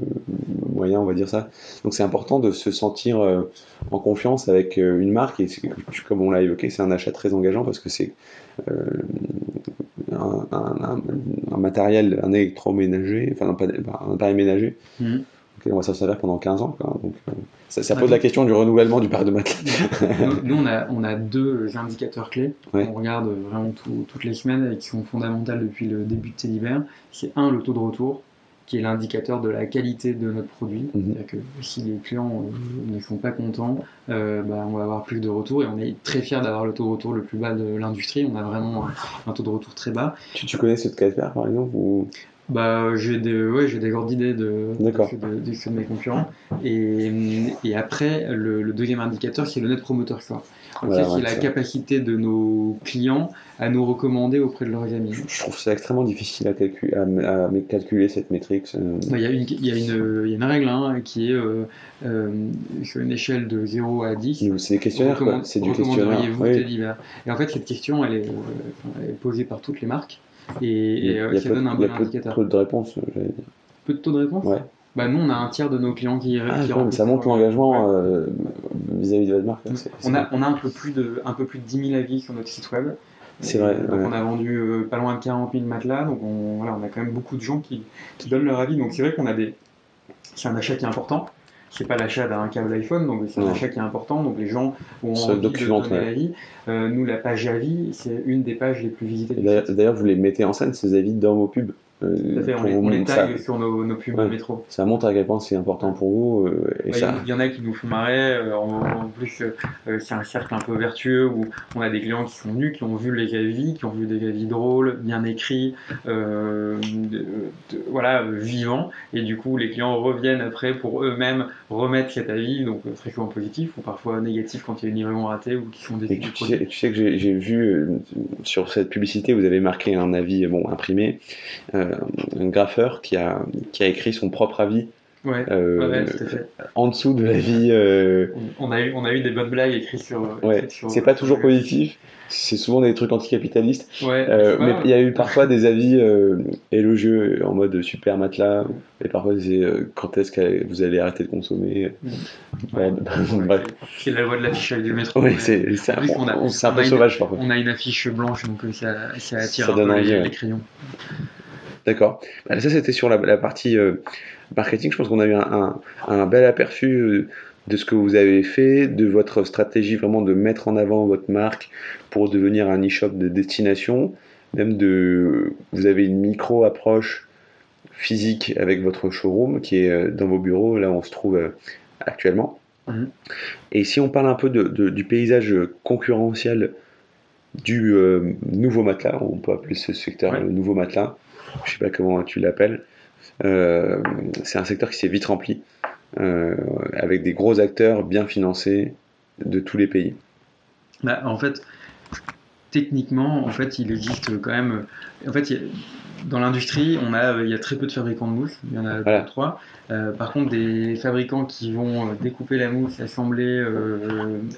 [SPEAKER 1] moyen, on va dire ça. Donc c'est important de se sentir euh, en confiance avec euh, une marque et comme on l'a évoqué, c'est un achat très engageant parce que c'est euh, un, un- un- un matériel, un électroménager, enfin un appareil ménager.
[SPEAKER 2] Mhm.
[SPEAKER 1] Auquel on va s'en servir pendant 15 ans. quoi. Donc, euh, ça, ça
[SPEAKER 2] Ouais.
[SPEAKER 1] pose la question du renouvellement du parc de matelas.
[SPEAKER 2] nous, on, a, on a deux indicateurs clés
[SPEAKER 1] Ouais.
[SPEAKER 2] qu'on regarde vraiment tout- toutes les semaines et qui sont fondamentales depuis le début de Teddybear. C'est un, le taux de retour, qui est l'indicateur de la qualité de notre produit.
[SPEAKER 1] Mhm.
[SPEAKER 2] C'est-à-dire que si les clients euh, ne sont pas contents, euh, bah, on va avoir plus de retours et on est très fiers d'avoir le taux de retour le plus bas de l'industrie. On a vraiment un, un taux de retour très bas.
[SPEAKER 1] tu, tu connais ce de Casper par exemple ou...
[SPEAKER 2] bah, j'ai des, ouais, j'ai des ordres d'idées de, de, de, mes concurrents. Et, et après, le, le deuxième indicateur, c'est le Net Promoter Score. Donc,
[SPEAKER 1] Voilà,
[SPEAKER 2] c'est la
[SPEAKER 1] ça.
[SPEAKER 2] capacité de nos clients à nous recommander auprès de leurs amis.
[SPEAKER 1] Je trouve ça extrêmement difficile à, calculer, à, à me- calculer cette métrique.
[SPEAKER 2] Bah, Il y, a une- y, y a règle hein, qui est euh, euh, sur une échelle de 0 à 10.
[SPEAKER 1] C'est des questionnaires, C'est du questionnaire. Oui.
[SPEAKER 2] Et en fait, cette question, elle est, euh, elle est posée par toutes les marques. Et, et, ça
[SPEAKER 1] peu,
[SPEAKER 2] donne un bon indicateur.
[SPEAKER 1] peu de réponses. j'allais dire.
[SPEAKER 2] Peu de taux de réponse
[SPEAKER 1] Ouais.
[SPEAKER 2] Bah nous, on a un tiers de nos clients qui,
[SPEAKER 1] Ah,
[SPEAKER 2] qui
[SPEAKER 1] même, ça
[SPEAKER 2] leur-
[SPEAKER 1] l'engagement
[SPEAKER 2] Ouais.
[SPEAKER 1] euh, vis-à-vis de votre marque. hein,
[SPEAKER 2] On a, on a un peu plus de, un peu plus de 10 000 avis sur notre site web.
[SPEAKER 1] C'est vrai,
[SPEAKER 2] Donc
[SPEAKER 1] ouais.
[SPEAKER 2] on a vendu euh, pas loin de 40 000 matelas, donc on, voilà, on a quand même beaucoup de gens qui, qui donnent leur avis. Donc c'est vrai qu'on a des, c'est un achat qui est important. C'est pas l'achat d'un câble iPhone, donc c'est un achat qui est important. Donc les gens ont envie de donner
[SPEAKER 1] ouais.
[SPEAKER 2] l'avis. Euh, nous, la page avis, c'est une des pages les plus visitées.
[SPEAKER 1] D'ailleurs, vous les mettez en scène, ces avis, dans vos pubs. Euh,
[SPEAKER 2] fait, on les,
[SPEAKER 1] vous
[SPEAKER 2] on les tague
[SPEAKER 1] ça.
[SPEAKER 2] sur nos, nos pubs
[SPEAKER 1] Ouais.
[SPEAKER 2] métro.
[SPEAKER 1] Ça montre à quel point c'est important pour vous. euh, et
[SPEAKER 2] Ouais, Il y
[SPEAKER 1] ça,
[SPEAKER 2] en- il y, en a qui nous font marrer. euh, en, en plus, euh, c'est un cercle un peu vertueux où on a des clients qui sont venus, qui ont vu les avis, qui ont vu des avis drôles, bien écrits, de- de- voilà, vivants. Et du coup, les clients reviennent après pour eux-mêmes remettre cet avis, donc très souvent positif ou parfois négatif quand il y a une livraison ratée ou qui sont
[SPEAKER 1] Et
[SPEAKER 2] du
[SPEAKER 1] tu, sais, tu sais que j'ai vu sur cette publicité, vous avez marqué un avis bon, imprimé, euh, un graffeur qui a, qui a écrit son propre avis
[SPEAKER 2] Ouais,
[SPEAKER 1] euh,
[SPEAKER 2] ouais, ouais, tout à fait.
[SPEAKER 1] en dessous de l'avis. euh,
[SPEAKER 2] On, a eu, on a eu des bonnes blagues écrites sur.
[SPEAKER 1] ouais, c'est pas toujours positif, c'est souvent des trucs anticapitalistes,
[SPEAKER 2] Ouais,
[SPEAKER 1] euh, mais
[SPEAKER 2] grave.
[SPEAKER 1] il y a eu parfois des avis euh, élogieux en mode super matelas, et parfois c'est euh, quand est-ce que vous allez arrêter de consommer?
[SPEAKER 2] Ouais.
[SPEAKER 1] Bref.
[SPEAKER 2] c'est la loi de l'affichage du métro.
[SPEAKER 1] Oui, c'est un,
[SPEAKER 2] En plus, on a-
[SPEAKER 1] on- c'est un
[SPEAKER 2] on
[SPEAKER 1] peu
[SPEAKER 2] a une-
[SPEAKER 1] sauvage parfois.
[SPEAKER 2] On a une affiche blanche, donc euh, ça, ça attire
[SPEAKER 1] Ça
[SPEAKER 2] un
[SPEAKER 1] donne
[SPEAKER 2] peu
[SPEAKER 1] envie,
[SPEAKER 2] les, les crayons.
[SPEAKER 1] D'accord. Bah, ça, c'était sur la, la partie euh, marketing. Je pense qu'on a eu un, un- un bel aperçu euh, de ce que vous avez fait, de votre stratégie vraiment de mettre en avant votre marque pour devenir un e-shop de destination. Même de, vous avez une micro approche physique avec votre showroom qui est euh, dans vos bureaux, là où on se trouve actuellement.
[SPEAKER 2] Mhm.
[SPEAKER 1] Et si on parle un peu de- de- du paysage concurrentiel du euh, nouveau matelas, on peut appeler ce secteur
[SPEAKER 2] Ouais.
[SPEAKER 1] le nouveau matelas, je sais pas comment tu l'appelles, euh, c'est un secteur qui s'est vite rempli, euh, avec des gros acteurs bien financés de tous les pays.
[SPEAKER 2] Bah, en fait, techniquement, en fait, il existe quand même. En fait, a- dans l'industrie, on a, il y a très peu de fabricants de mousse. Il y en a deux
[SPEAKER 1] Voilà.
[SPEAKER 2] ou trois. Euh, par contre, des fabricants qui vont découper la mousse, assembler,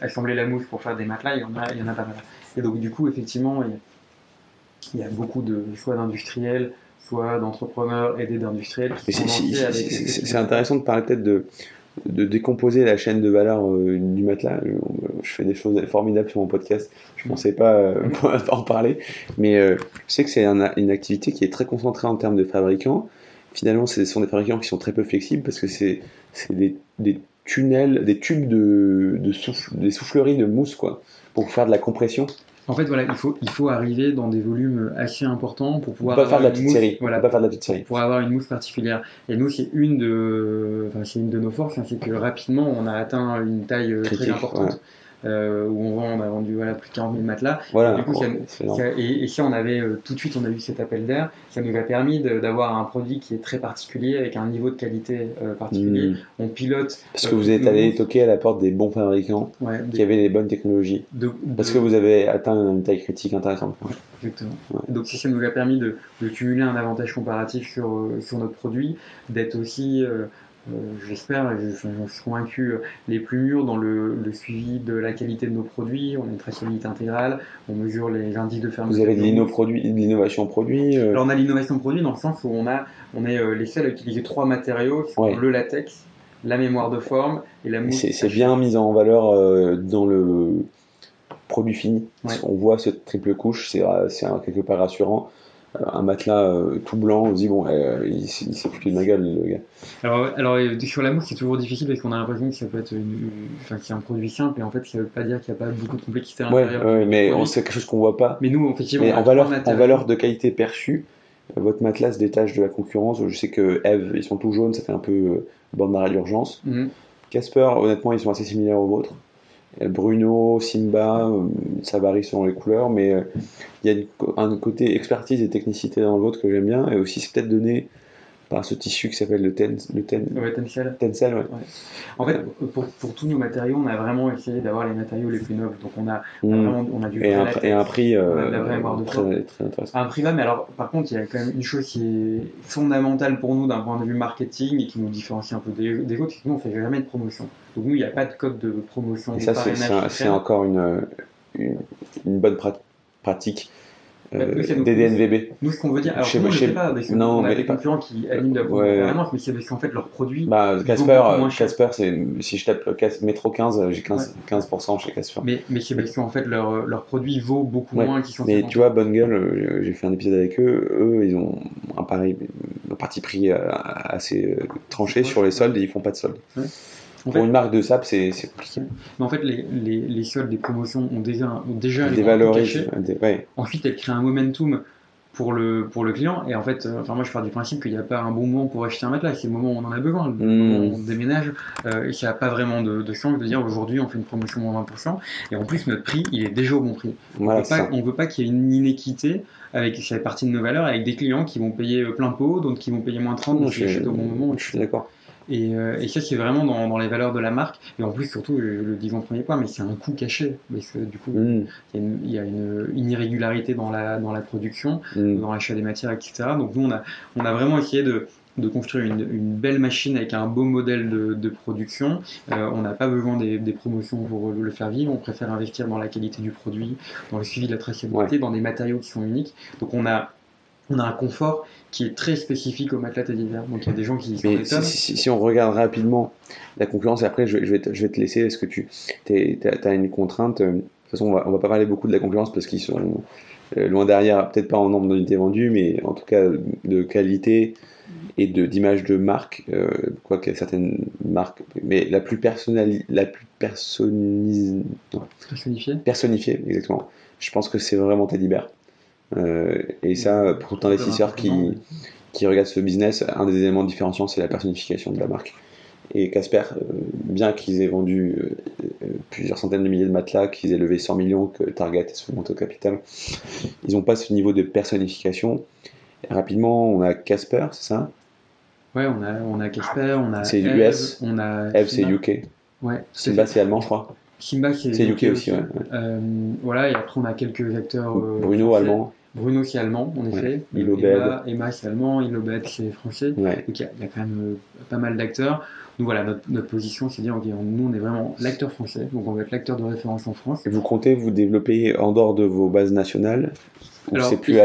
[SPEAKER 2] assembler la mousse pour faire des matelas, il y en a, il y en a pas mal. Et donc, du coup, effectivement, il y a, il y a beaucoup de soit d'industriels, soit d'entrepreneurs aidés d'industriels qui
[SPEAKER 1] Mais
[SPEAKER 2] sont
[SPEAKER 1] c'est- intéressant de parler peut-être de, de décomposer la chaîne de valeur euh, du matelas. Je, je fais des choses formidables sur mon podcast. Je pensais pas euh, en parler, mais euh, je sais que c'est un- une activité qui est très concentrée en termes de fabricants. Finalement, ce sont des fabricants qui sont très peu flexibles parce que c'est c'est des, des tunnels, des tubes de, de souffle, des souffleries de mousse quoi, pour faire de la compression.
[SPEAKER 2] En fait, voilà, il faut, il faut arriver dans des volumes assez importants pour pouvoir.
[SPEAKER 1] pas faire de la petite
[SPEAKER 2] mousse-
[SPEAKER 1] série.
[SPEAKER 2] Voilà,
[SPEAKER 1] pas faire de la petite série.
[SPEAKER 2] pour avoir une mousse particulière. Et nous, c'est une de, enfin, c'est une de nos forces, hein, c'est que rapidement, on a atteint une taille euh, très importante. Euh, où on, vend, on a vendu voilà, plus de 40 000 matelas.
[SPEAKER 1] Voilà.
[SPEAKER 2] Du coup, ça-
[SPEAKER 1] c'est énorme.
[SPEAKER 2] Ça- et, et ça, on avait euh, tout de suite, on a eu cet appel d'air. Ça nous a permis d'avoir un produit qui est très particulier, avec un niveau de qualité euh, particulier.
[SPEAKER 1] Hmm.
[SPEAKER 2] On pilote.
[SPEAKER 1] Parce que vous êtes allé toquer à la porte des bons fabricants
[SPEAKER 2] ouais,
[SPEAKER 1] qui avaient les bonnes technologies.
[SPEAKER 2] de-
[SPEAKER 1] Parce que vous avez atteint une taille critique intéressante.
[SPEAKER 2] Exactement.
[SPEAKER 1] Ouais.
[SPEAKER 2] Donc ça, ça nous a permis de, cumuler un avantage comparatif sur, sur notre produit, d'être aussi, j'espère, et j'en suis convaincu, euh, les plus mûrs dans le, le suivi de la qualité de nos produits. On a une traçabilité intégrale, on mesure les indices de fermeture.
[SPEAKER 1] Vous avez de l'innovation produit. euh,
[SPEAKER 2] Alors on a l'innovation produit dans le sens où on, a, on est euh, les seuls à utiliser trois matériaux,
[SPEAKER 1] Ouais.
[SPEAKER 2] le latex, la mémoire de forme et la mousse.
[SPEAKER 1] c'est bien mis en valeur euh, dans le produit fini.
[SPEAKER 2] Ouais.
[SPEAKER 1] On voit cette triple couche, c'est euh, quelque part rassurant. Un matelas euh, tout blanc, on se dit, bon, euh, il, s'est foutu de ma gueule, le gars.
[SPEAKER 2] Alors, alors euh, sur la mousse, c'est toujours difficile parce qu'on a l'impression que ça peut être une, une- enfin, que c'est un produit simple et en fait, ça veut pas dire qu'il n'y a pas beaucoup de complexité à
[SPEAKER 1] Ouais,
[SPEAKER 2] l'intérieur.
[SPEAKER 1] ouais, mais c'est quelque chose qu'on voit pas.
[SPEAKER 2] Mais nous, effectivement,
[SPEAKER 1] Mais en valeur, en valeur de qualité perçue, votre matelas se détache de la concurrence. Je sais que Eve, ils sont tout jaunes, ça fait un peu bande d'arrêt d'urgence.
[SPEAKER 2] Mhm.
[SPEAKER 1] Casper, honnêtement, ils sont assez similaires aux vôtres. Bruno, Simba, ça varie selon les couleurs, mais il y a un côté expertise et technicité dans le vôtre que j'aime bien, et aussi c'est peut-être donné par ce tissu qui s'appelle le, ten, le ten,
[SPEAKER 2] Tencel.
[SPEAKER 1] Tencel ouais.
[SPEAKER 2] En fait, pour, pour, tous nos matériaux, on a vraiment essayé d'avoir les matériaux les plus nobles. Donc on a, on a hmm. vraiment on a du
[SPEAKER 1] et, un, et un prix
[SPEAKER 2] euh,
[SPEAKER 1] très, très, intéressant.
[SPEAKER 2] Un prix bas, mais alors par contre, il y a quand même une chose qui est fondamentale pour nous d'un point de vue marketing et qui nous différencie un peu des, des autres, c'est que nous on fait jamais de promotion. Donc nous, il n'y a pas de code de promotion.
[SPEAKER 1] Et ça, c'est encore une, une, une bonne pratique euh, des DNVB.
[SPEAKER 2] Nous, ce qu'on veut dire, alors je, nous, je sais pas, parce non, on a des concurrents qui animent la ouais. mais c'est parce qu'en fait, leurs produits.
[SPEAKER 1] Bah, Casper, Casper si je tape Metro 15, j'ai 15%, 15 chez Casper.
[SPEAKER 2] Mais, mais c'est parce qu'en fait, leur, leur produit vaut beaucoup moins qu'ils sont.
[SPEAKER 1] Mais tu vois, Bonne Gueule, euh, j'ai fait un épisode avec eux, eux, ils ont un pareil, un parti pris euh, assez tranché sur les soldes et ils font pas de soldes. Pour une marque de sap, c'est compliqué.
[SPEAKER 2] Mais en fait, les, les, les soldes des promotions ont déjà, ont déjà.
[SPEAKER 1] Ouais.
[SPEAKER 2] Ensuite, elles créent un momentum pour le, pour le client. Et en fait, euh, enfin, moi, je pars du principe qu'il n'y a pas un bon moment pour acheter un matelas. C'est le moment où on en a besoin. Le moment où on déménage. Euh, et qu'il n'y a pas vraiment de, de chance de dire aujourd'hui, on fait une promotion moins 20%. Et en plus, notre prix, il est déjà au bon prix. on ne veut pas qu'il y ait une inéquité avec, ça fait partie de nos valeurs, avec des clients qui vont payer plein pot, d'autres qui vont payer moins 30, donc qui achètent au bon moment.
[SPEAKER 1] Je suis d'accord.
[SPEAKER 2] Et, euh, et, ça, c'est vraiment dans, dans, les valeurs de la marque. Et en plus, surtout, je, le dis en premier point, mais c'est un coût caché. Parce que du coup, mm. il y a, une, une, irrégularité dans la, dans la production, mm. dans l'achat des matières, etc. Donc nous, on a, on a vraiment essayé de, de construire une, une, belle machine avec un beau modèle de, de production. Euh, on n'a pas besoin des, des, promotions pour le faire vivre. On préfère investir dans la qualité du produit, dans le suivi de la traçabilité, dans des matériaux qui sont uniques. Donc on a, on a un confort qui est très spécifique au matelas d'hiver. Donc il y a des gens qui
[SPEAKER 1] Mais si, si, on regarde rapidement la concurrence, et après je, vais, te, je vais te laisser, est-ce que tu as une contrainte euh, De toute façon, on va, on va pas parler beaucoup de la concurrence parce qu'ils sont euh, loin derrière, peut-être pas en nombre d'unités vendues, mais en tout cas de qualité et de d'image de marque, euh, quoique certaines marques, mais la plus personnalisée, la plus personnifiée, personnifiée, exactement. Je pense que c'est vraiment Teddy Bear. Euh, et ça, pour tout investisseur qui, qui regarde ce business, un des éléments différenciants, c'est la personnification de la marque. Et Casper, euh, bien qu'ils aient vendu euh, plusieurs centaines de milliers de matelas, qu'ils aient levé 100 millions, que Target est sous au capital, ils n'ont pas ce niveau de personnification. rapidement, on a Casper, c'est ça?
[SPEAKER 2] Ouais, on a, on a Casper, on a.
[SPEAKER 1] C'est US. On a. Eve, c'est UK.
[SPEAKER 2] Ouais.
[SPEAKER 1] Simba, c'est allemand, je crois.
[SPEAKER 2] Simba, c'est
[SPEAKER 1] UK, aussi, ouais.
[SPEAKER 2] voilà, et après, on a quelques acteurs.
[SPEAKER 1] Bruno, allemand.
[SPEAKER 2] Bruno c'est allemand, en effet.
[SPEAKER 1] Emma,
[SPEAKER 2] Emma c'est allemand, Ilobed c'est français. Donc il y, a quand même euh, pas mal d'acteurs. Donc voilà, notre, position, c'est dire, nous on est vraiment l'acteur français, donc on va être l'acteur de référence en France.
[SPEAKER 1] Et vous comptez vous développer en dehors de vos bases nationales c'est plus,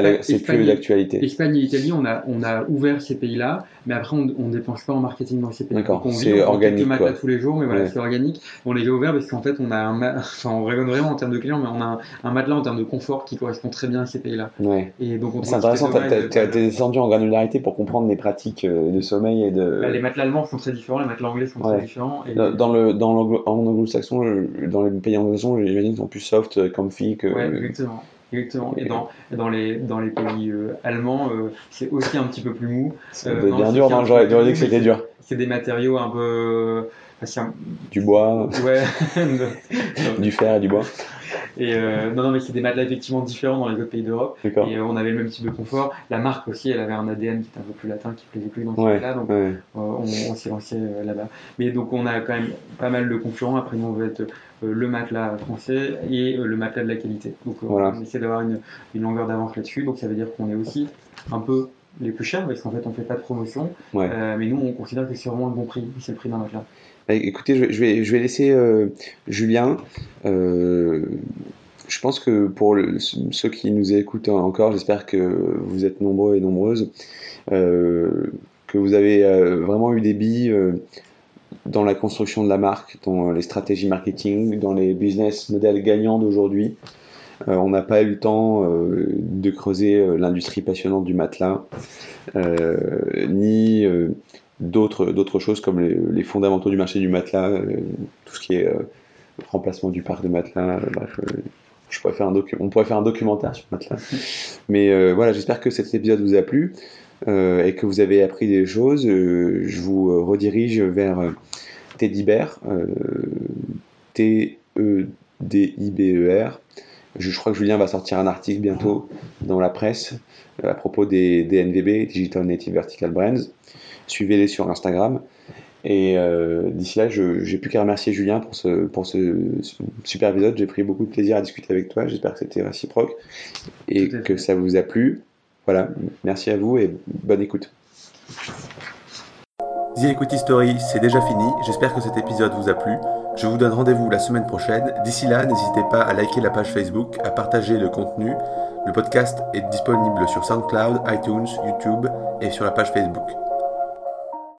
[SPEAKER 1] plus l'actualité
[SPEAKER 2] Espagne et Italie, on a, on a ouvert ces pays-là, mais après on ne dépense pas en marketing dans ces pays.
[SPEAKER 1] D'accord, c'est organique.
[SPEAKER 2] On quelques tous les jours, mais voilà, c'est organique. On les a ouverts parce qu'en fait, on a un, enfin, on rêve vraiment en termes de clients, mais on a un, matelas en termes de confort qui correspond très bien à ces pays-là.
[SPEAKER 1] Ouais.
[SPEAKER 2] Et donc,
[SPEAKER 1] c'est intéressant, tu as, descendu en granularité pour comprendre les pratiques euh, de sommeil et de.
[SPEAKER 2] Bah, les matelas allemands sont très différents, les matelas anglais sont très différents.
[SPEAKER 1] Et... Dans le, dans l'anglo-saxon, dans les pays anglo-saxons, j'imagine qu'ils sont plus soft, euh, comfy que.
[SPEAKER 2] Ouais, exactement. Exactement. Et dans, dans, les, dans les pays euh, allemands, euh, c'est aussi un petit peu plus mou.
[SPEAKER 1] C'est euh, bien dur, non J'aurais dit que c'était dur.
[SPEAKER 2] C'est des matériaux un peu.
[SPEAKER 1] Du bois.
[SPEAKER 2] Ouais.
[SPEAKER 1] du fer et du bois.
[SPEAKER 2] Et euh, non, non, mais c'est des matelas effectivement différents dans les autres pays d'Europe. Et euh, on avait le même type de confort. La marque aussi, elle avait un ADN qui était un peu plus latin, qui plaisait plus dans ce ouais, là donc euh, on, s'est lancé là-bas. Mais donc on a quand même pas mal de concurrents. Après, nous, on veut être le matelas français et le matelas de la qualité. Donc on essaie d'avoir une, une longueur d'avance là-dessus. Donc ça veut dire qu'on est aussi un peu les plus chers parce qu'en fait on fait pas de promotion. mais nous, on considère que c'est vraiment le bon prix. C'est le prix d'un matelas.
[SPEAKER 1] Bah, écoutez, je vais, laisser euh, Julien. Euh, je pense que pour ceux qui nous écoutent encore, j'espère que vous êtes nombreux et nombreuses, euh, que vous avez vraiment eu des billes dans la construction de la marque, dans les stratégies marketing, dans les business models gagnants d'aujourd'hui. on n'a pas eu le temps de creuser l'industrie passionnante du matelas, ni d'autres choses comme les, fondamentaux du marché du matelas, euh, tout ce qui est euh, remplacement du parc de matelas, euh, bref. je pourrais faire un on pourrait faire un documentaire sur le matelas. Mais voilà, j'espère que cet épisode vous a plu et que vous avez appris des choses. je vous redirige vers Teddy Bear, T E-D-I-B-E-R. Je, crois que Julien va sortir un article bientôt dans la presse à propos des DNVB, Digital Native Vertical Brands. Suivez-les sur Instagram. Et euh, d'ici là, je n'ai plus qu'à remercier Julien pour ce, pour ce super épisode. J'ai pris beaucoup de plaisir à discuter avec toi. J'espère que c'était réciproque et que ça vous a plu. Voilà, merci à vous et bonne écoute. The Equity Story, c'est déjà fini. J'espère que cet épisode vous a plu. Je vous donne rendez-vous la semaine prochaine. D'ici là, n'hésitez pas à liker la page Facebook, à partager le contenu. Le podcast est disponible sur SoundCloud, iTunes, YouTube et sur la page Facebook.